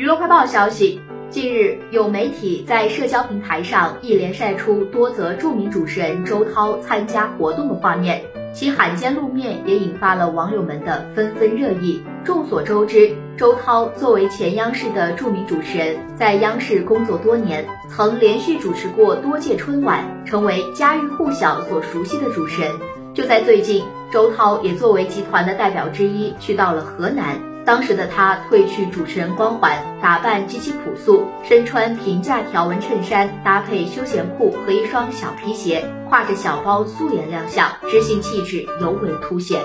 娱乐快报消息，近日有媒体在社交平台上一连晒出多则著名主持人周涛参加活动的画面，其罕见露面也引发了网友们的纷纷热议。众所周知，周涛作为前央视的著名主持人，在央视工作多年，曾连续主持过多届春晚，成为家喻户晓所熟悉的主持人。就在最近，周涛也作为集团的代表之一去到了河南。当时的他褪去主持人光环，打扮极其朴素，身穿平价条纹衬衫，搭配休闲裤和一双小皮鞋，挎着小包，素颜亮相，知性气质尤为凸显。